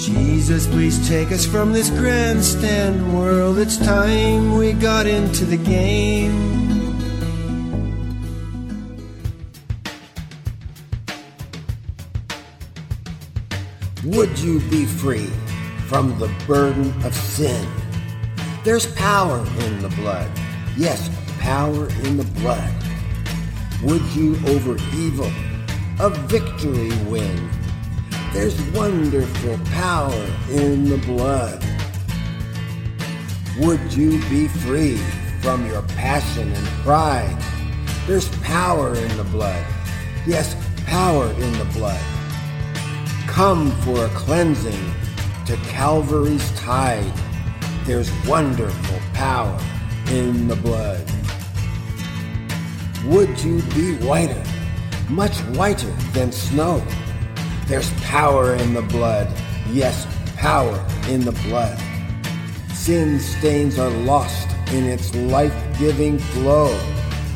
Jesus, please take us from this grandstand world. It's time we got into the game. Would you be free from the burden of sin? There's power in the blood. Yes, power in the blood. Would you over evil a victory win? There's wonderful power in the blood. Would you be free from your passion and pride? There's power in the blood. Yes, power in the blood. Come for a cleansing to Calvary's tide. There's wonderful power in the blood. Would you be whiter, much whiter than snow? There's power in the blood. Yes, power in the blood. Sin stains are lost in its life giving flow.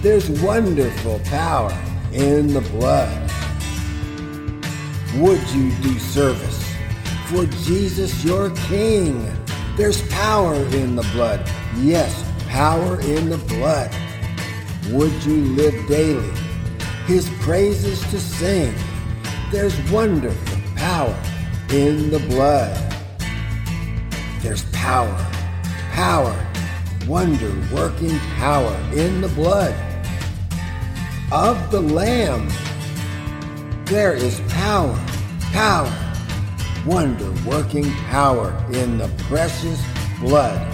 There's wonderful power in the blood. Would you do service for Jesus your King? There's power in the blood. Yes, power in the blood. Would you live daily his praises to sing? There's wonderful power in the blood. There's power, power, wonder working power in the blood of the Lamb there is power, power, wonder working power in the precious blood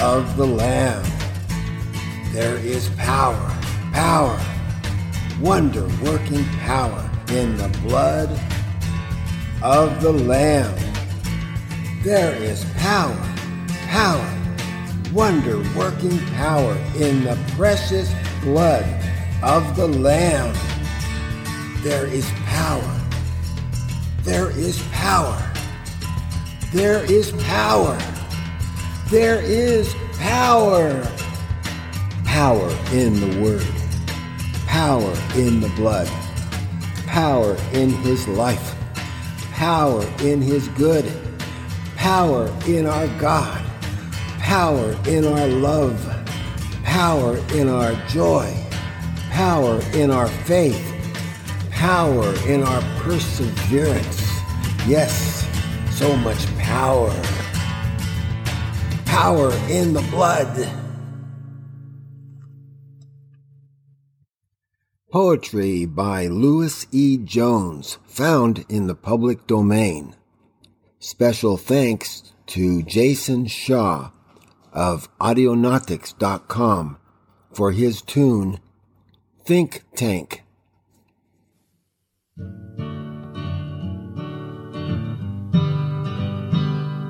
of the Lamb. There is power, power, wonder working power in the blood of the Lamb. There is power, power, wonder working power in the precious blood of the Lamb. There is power. There is power. There is power. There is power. Power in the Word. Power in the blood. Power in His life. Power in His good. Power in our God. Power in our love. Power in our joy. Power in our faith power in our perseverance. Yes, so much power. Power in the blood. Poetry by Lewis E. Jones, found in the public domain. Special thanks to Jason Shaw of Audionautix.com for his tune Think Tank.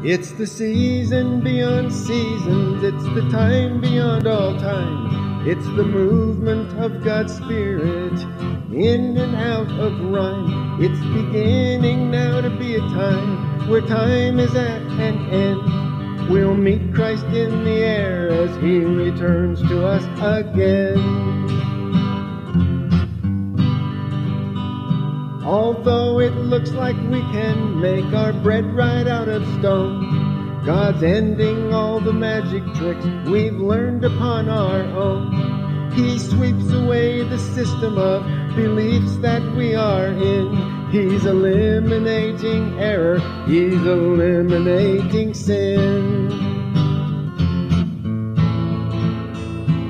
It's the season beyond seasons, it's the time beyond all time. It's the movement of God's Spirit in and out of rhyme. It's beginning now to be a time where time is at an end. We'll meet Christ in the air as he returns to us again. Although it looks like we can make our bread right out of stone, God's ending all the magic tricks we've learned upon our own. He sweeps away the system of beliefs that we are in. He's eliminating error, He's eliminating sin.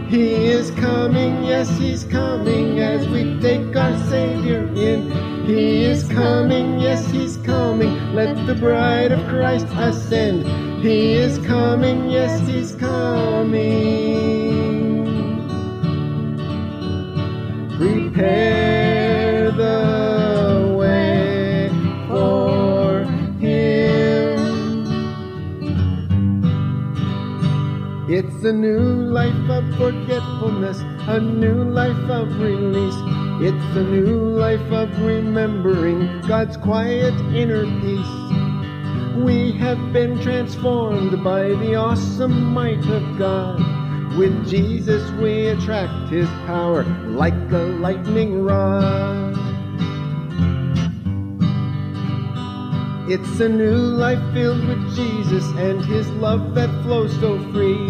He is coming, yes, He's coming as we take our Savior in. He is coming, yes, he's coming. Let the bride of Christ ascend. He is coming, yes, he's coming. Prepare the way for him. It's a new life of forgetfulness, a new life of release. It's a new life of remembering God's quiet inner peace. We have been transformed by the awesome might of God. With Jesus we attract his power like a lightning rod. It's a new life filled with Jesus and his love that flows so free.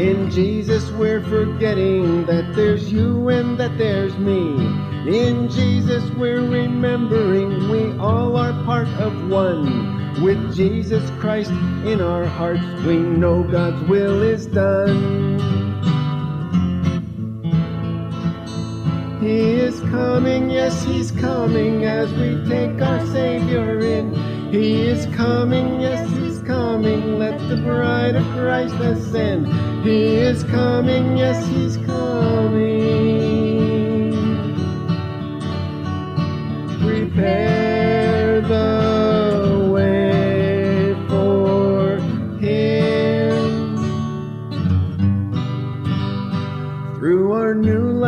In Jesus we're forgetting that there's you and that there's me. In Jesus we're remembering we all are part of one. With Jesus Christ in our hearts, we know God's will is done. He is coming, yes, He's coming as we take our Savior in. He is coming, yes, He's coming. Let the bride of Christ ascend. He is coming, yes, He's coming. Prepare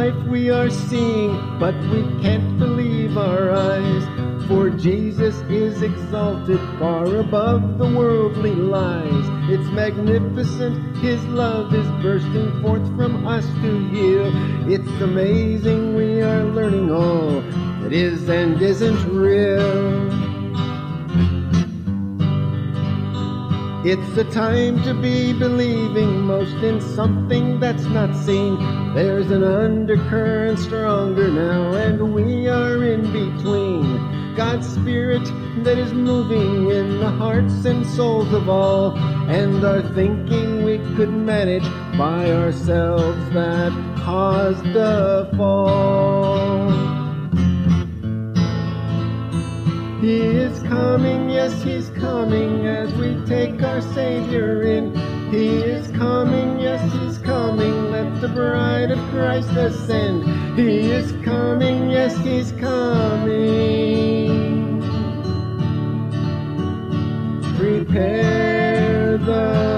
life we are seeing, but we can't believe our eyes. For Jesus is exalted far above the worldly lies. It's magnificent, His love is bursting forth from us to heal. It's amazing we are learning all that is and isn't real. It's a time to be believing most in something that's not seen. There's an undercurrent stronger now, and we are in between. God's Spirit that is moving in the hearts and souls of all, and our thinking we could manage by ourselves that caused the fall. He is coming, yes, He's coming as we take our Savior in. He is coming, yes, He's coming. Let the bride of Christ ascend. He is coming, yes, He's coming. Prepare the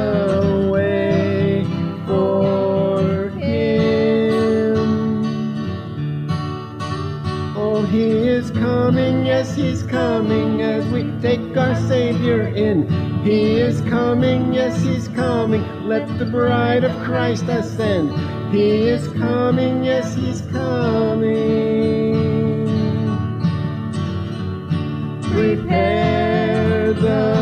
yes, He's coming as we take our Savior in. He is coming, yes, He's coming. Let the bride of Christ ascend. He is coming, yes, He's coming. Prepare the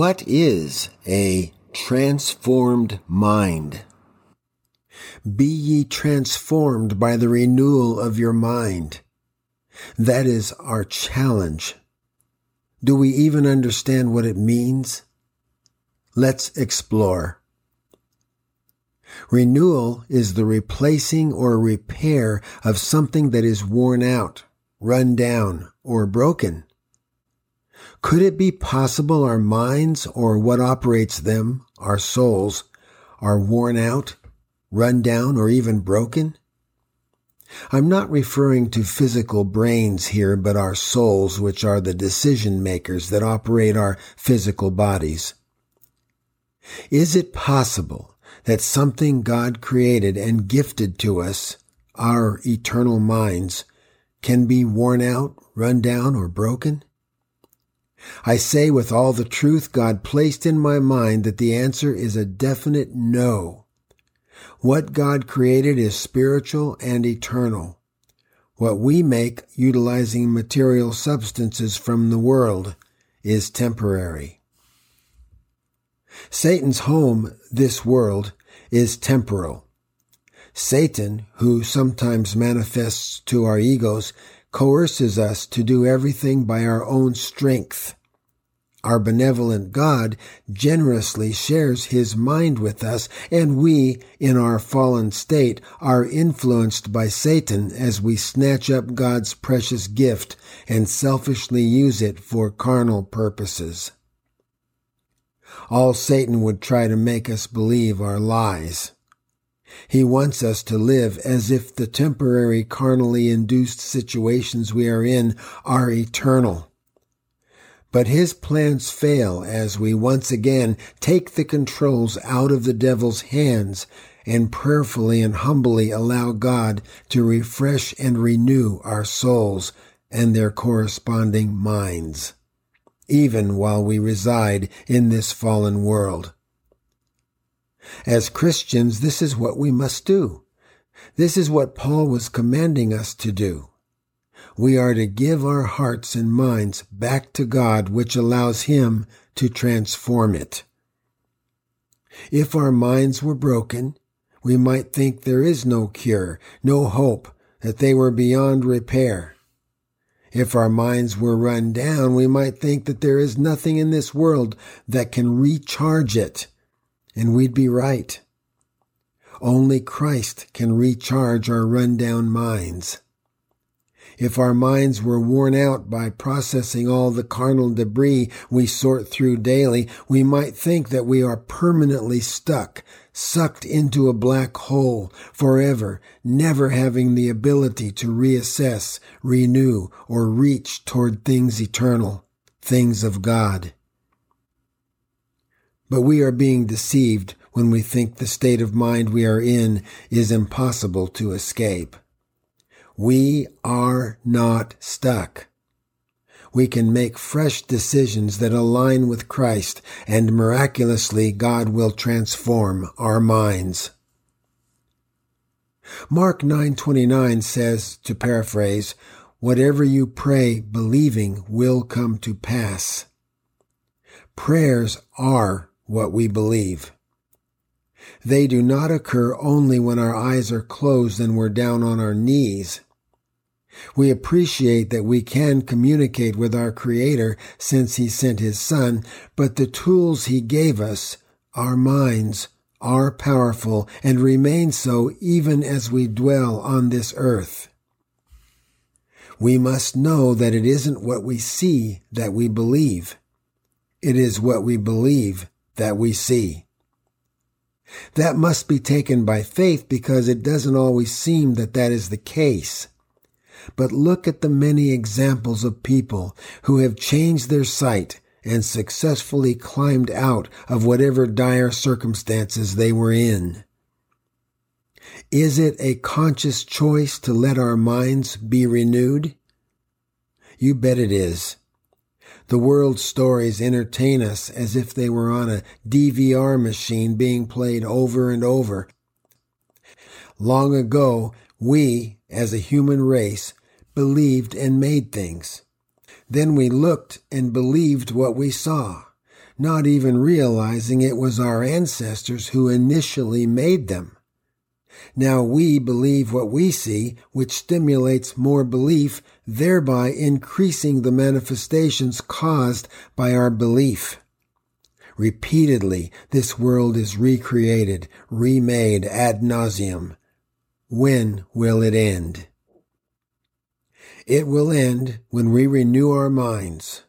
What is a transformed mind? Be ye transformed by the renewal of your mind. That is our challenge. Do we even understand what it means? Let's explore. Renewal is the replacing or repair of something that is worn out, run down, or broken. Could it be possible our minds or what operates them, our souls, are worn out, run down, or even broken? I'm not referring to physical brains here, but our souls, which are the decision makers that operate our physical bodies. Is it possible that something God created and gifted to us, our eternal minds, can be worn out, run down, or broken? I say with all the truth God placed in my mind that the answer is a definite no. What God created is spiritual and eternal. What we make utilizing material substances from the world is temporary. Satan's home, this world, is temporal. Satan, who sometimes manifests to our egos, coerces us to do everything by our own strength. Our benevolent God generously shares his mind with us, and we, in our fallen state, are influenced by Satan as we snatch up God's precious gift and selfishly use it for carnal purposes. All Satan would try to make us believe are lies. He wants us to live as if the temporary carnally induced situations we are in are eternal. But his plans fail as we once again take the controls out of the devil's hands and prayerfully and humbly allow God to refresh and renew our souls and their corresponding minds, even while we reside in this fallen world. As Christians, this is what we must do. This is what Paul was commanding us to do. We are to give our hearts and minds back to God, which allows Him to transform it. If our minds were broken, we might think there is no cure, no hope, that they were beyond repair. If our minds were run down, we might think that there is nothing in this world that can recharge it, and we'd be right. Only Christ can recharge our run down minds. If our minds were worn out by processing all the carnal debris we sort through daily, we might think that we are permanently stuck, sucked into a black hole forever, never having the ability to reassess, renew, or reach toward things eternal, things of God. But we are being deceived when we think the state of mind we are in is impossible to escape. We are not stuck. We can make fresh decisions that align with Christ and miraculously God will transform our minds. Mark 9:29 says to paraphrase, whatever you pray believing will come to pass. Prayers are what we believe. They do not occur only when our eyes are closed and we're down on our knees. We appreciate that we can communicate with our Creator since He sent His Son, but the tools He gave us, our minds, are powerful and remain so even as we dwell on this earth. We must know that it isn't what we see that we believe. It is what we believe that we see. That must be taken by faith because it doesn't always seem that that is the case. But look at the many examples of people who have changed their sight and successfully climbed out of whatever dire circumstances they were in. Is it a conscious choice to let our minds be renewed? You bet it is. The world's stories entertain us as if they were on a DVR machine being played over and over. Long ago, we, as a human race, believed and made things. Then we looked and believed what we saw, not even realizing it was our ancestors who initially made them. Now we believe what we see, which stimulates more belief, thereby increasing the manifestations caused by our belief. Repeatedly, this world is recreated, remade ad nauseum. When will it end? It will end when we renew our minds,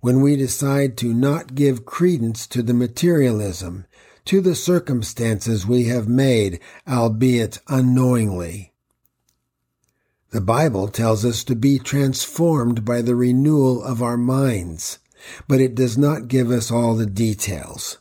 when we decide to not give credence to the materialism to the circumstances we have made, albeit unknowingly. The Bible tells us to be transformed by the renewal of our minds, but it does not give us all the details.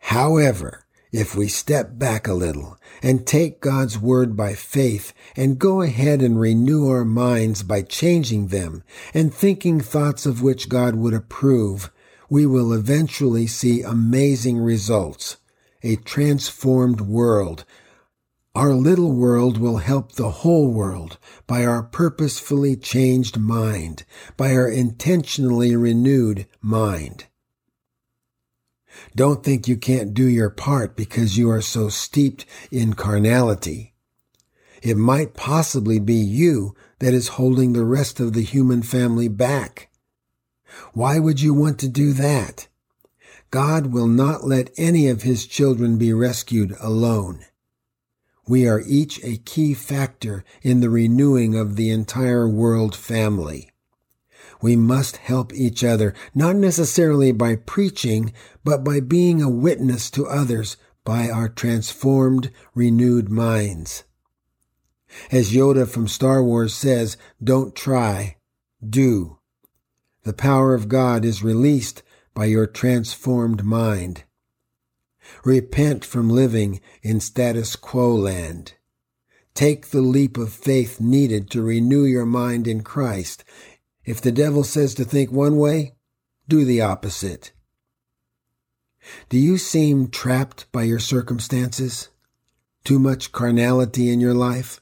However, if we step back a little and take God's word by faith and go ahead and renew our minds by changing them and thinking thoughts of which God would approve, we will eventually see amazing results a transformed world. Our little world will help the whole world by our purposefully changed mind, by our intentionally renewed mind. Don't think you can't do your part because you are so steeped in carnality. It might possibly be you that is holding the rest of the human family back. Why would you want to do that? God will not let any of his children be rescued alone. We are each a key factor in the renewing of the entire world family. We must help each other, not necessarily by preaching, but by being a witness to others by our transformed, renewed minds. As Yoda from Star Wars says, don't try, do. The power of God is released by your transformed mind. Repent from living in status quo land. Take the leap of faith needed to renew your mind in Christ. If the devil says to think one way, do the opposite. Do you seem trapped by your circumstances? Too much carnality in your life?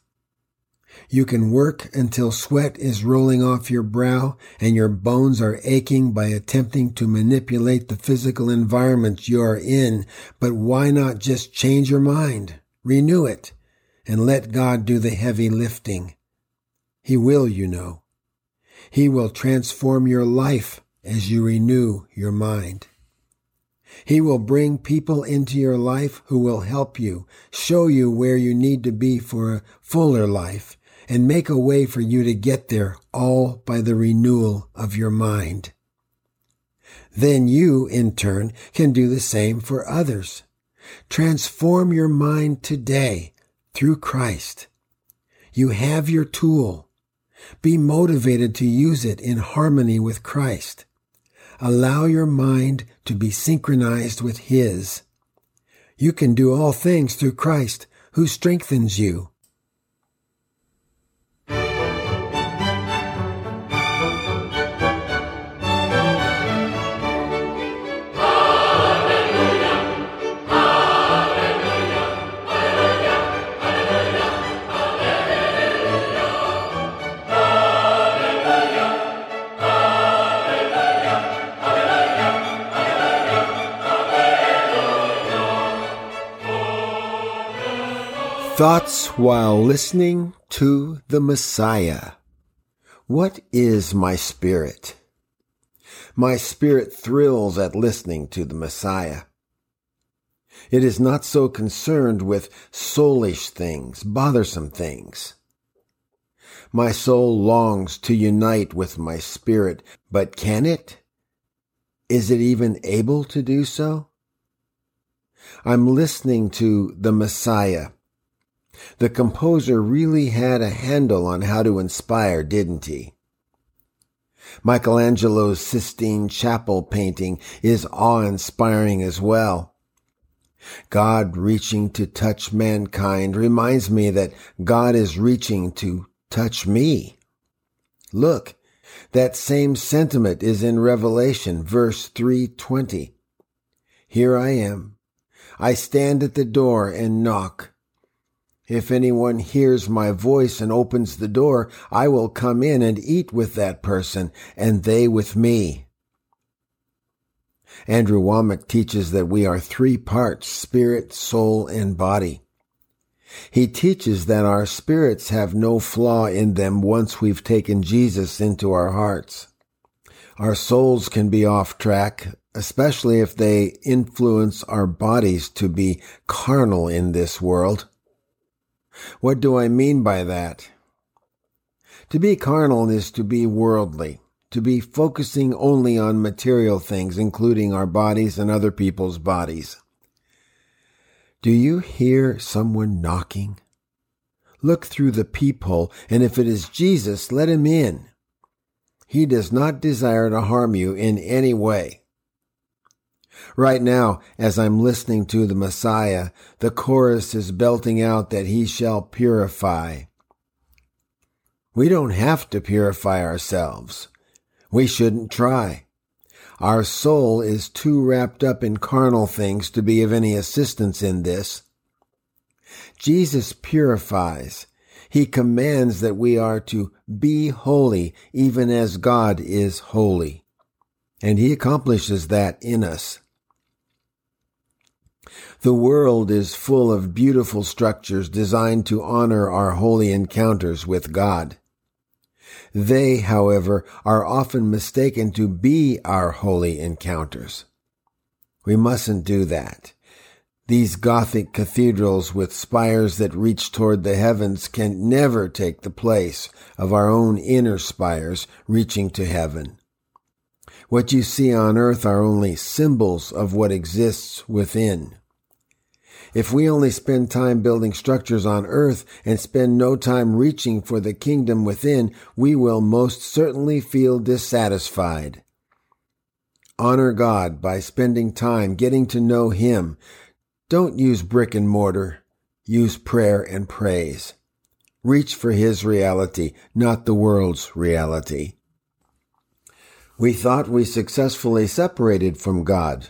You can work until sweat is rolling off your brow and your bones are aching by attempting to manipulate the physical environment you are in, but why not just change your mind, renew it, and let God do the heavy lifting? He will, you know. He will transform your life as you renew your mind. He will bring people into your life who will help you, show you where you need to be for a fuller life, and make a way for you to get there all by the renewal of your mind. Then you, in turn, can do the same for others. Transform your mind today through Christ. You have your tool. Be motivated to use it in harmony with Christ. Allow your mind to be synchronized with His. You can do all things through Christ who strengthens you. Thoughts while listening to the Messiah. What is my spirit? My spirit thrills at listening to the Messiah. It is not so concerned with soulish things, bothersome things. My soul longs to unite with my spirit, but can it? Is it even able to do so? I'm listening to the Messiah the composer really had a handle on how to inspire, didn't he? Michelangelo's Sistine Chapel painting is awe-inspiring as well. God reaching to touch mankind reminds me that God is reaching to touch me. Look, that same sentiment is in Revelation verse 320. Here I am. I stand at the door and knock. If anyone hears my voice and opens the door, I will come in and eat with that person, and they with me. Andrew Wommack teaches that we are three parts, spirit, soul, and body. He teaches that our spirits have no flaw in them once we've taken Jesus into our hearts. Our souls can be off track, especially if they influence our bodies to be carnal in this world. What do I mean by that? To be carnal is to be worldly, to be focusing only on material things, including our bodies and other people's bodies. Do you hear someone knocking? Look through the peephole, and if it is Jesus, let him in. He does not desire to harm you in any way. Right now, as I'm listening to the Messiah, the chorus is belting out that he shall purify. We don't have to purify ourselves. We shouldn't try. Our soul is too wrapped up in carnal things to be of any assistance in this. Jesus purifies. He commands that we are to be holy even as God is holy. And he accomplishes that in us. The world is full of beautiful structures designed to honor our holy encounters with God. They, however, are often mistaken to be our holy encounters. We mustn't do that. These Gothic cathedrals with spires that reach toward the heavens can never take the place of our own inner spires reaching to heaven. What you see on earth are only symbols of what exists within. If we only spend time building structures on earth and spend no time reaching for the kingdom within, we will most certainly feel dissatisfied. Honor God by spending time getting to know Him. Don't use brick and mortar. Use prayer and praise. Reach for His reality, not the world's reality. We thought we successfully separated from God,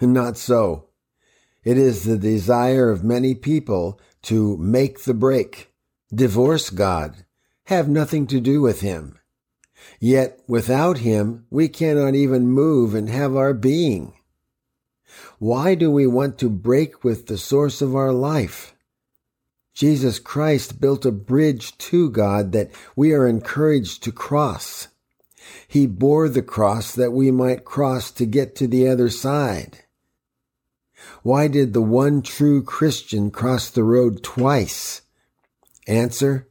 and Not so. It is the desire of many people to make the break, divorce God, have nothing to do with Him. Yet without Him, we cannot even move and have our being. Why do we want to break with the source of our life? Jesus Christ built a bridge to God that we are encouraged to cross. He bore the cross that we might cross to get to the other side. Why did the one true Christian cross the road twice? Answer,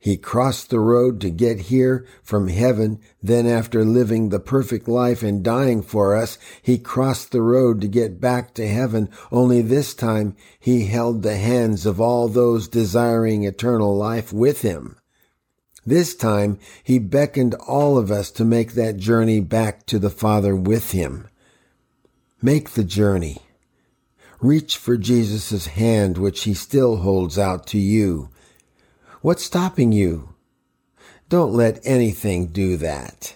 he crossed the road to get here from heaven. Then after living the perfect life and dying for us, he crossed the road to get back to heaven. Only this time he held the hands of all those desiring eternal life with him. This time he beckoned all of us to make that journey back to the Father with him. Make the journey. Reach for Jesus' hand, which he still holds out to you. What's stopping you? Don't let anything do that.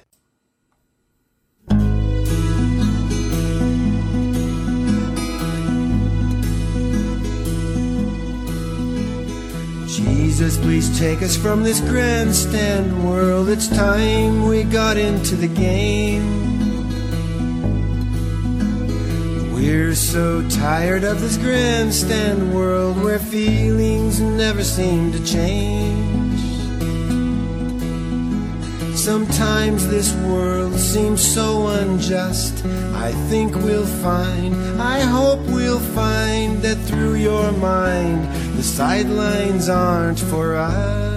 Jesus, please take us from this grandstand world. It's time we got into the game. We're so tired of this grandstand world where feelings never seem to change. Sometimes this world seems so unjust. I think we'll find, I hope we'll find that through your mind, the sidelines aren't for us.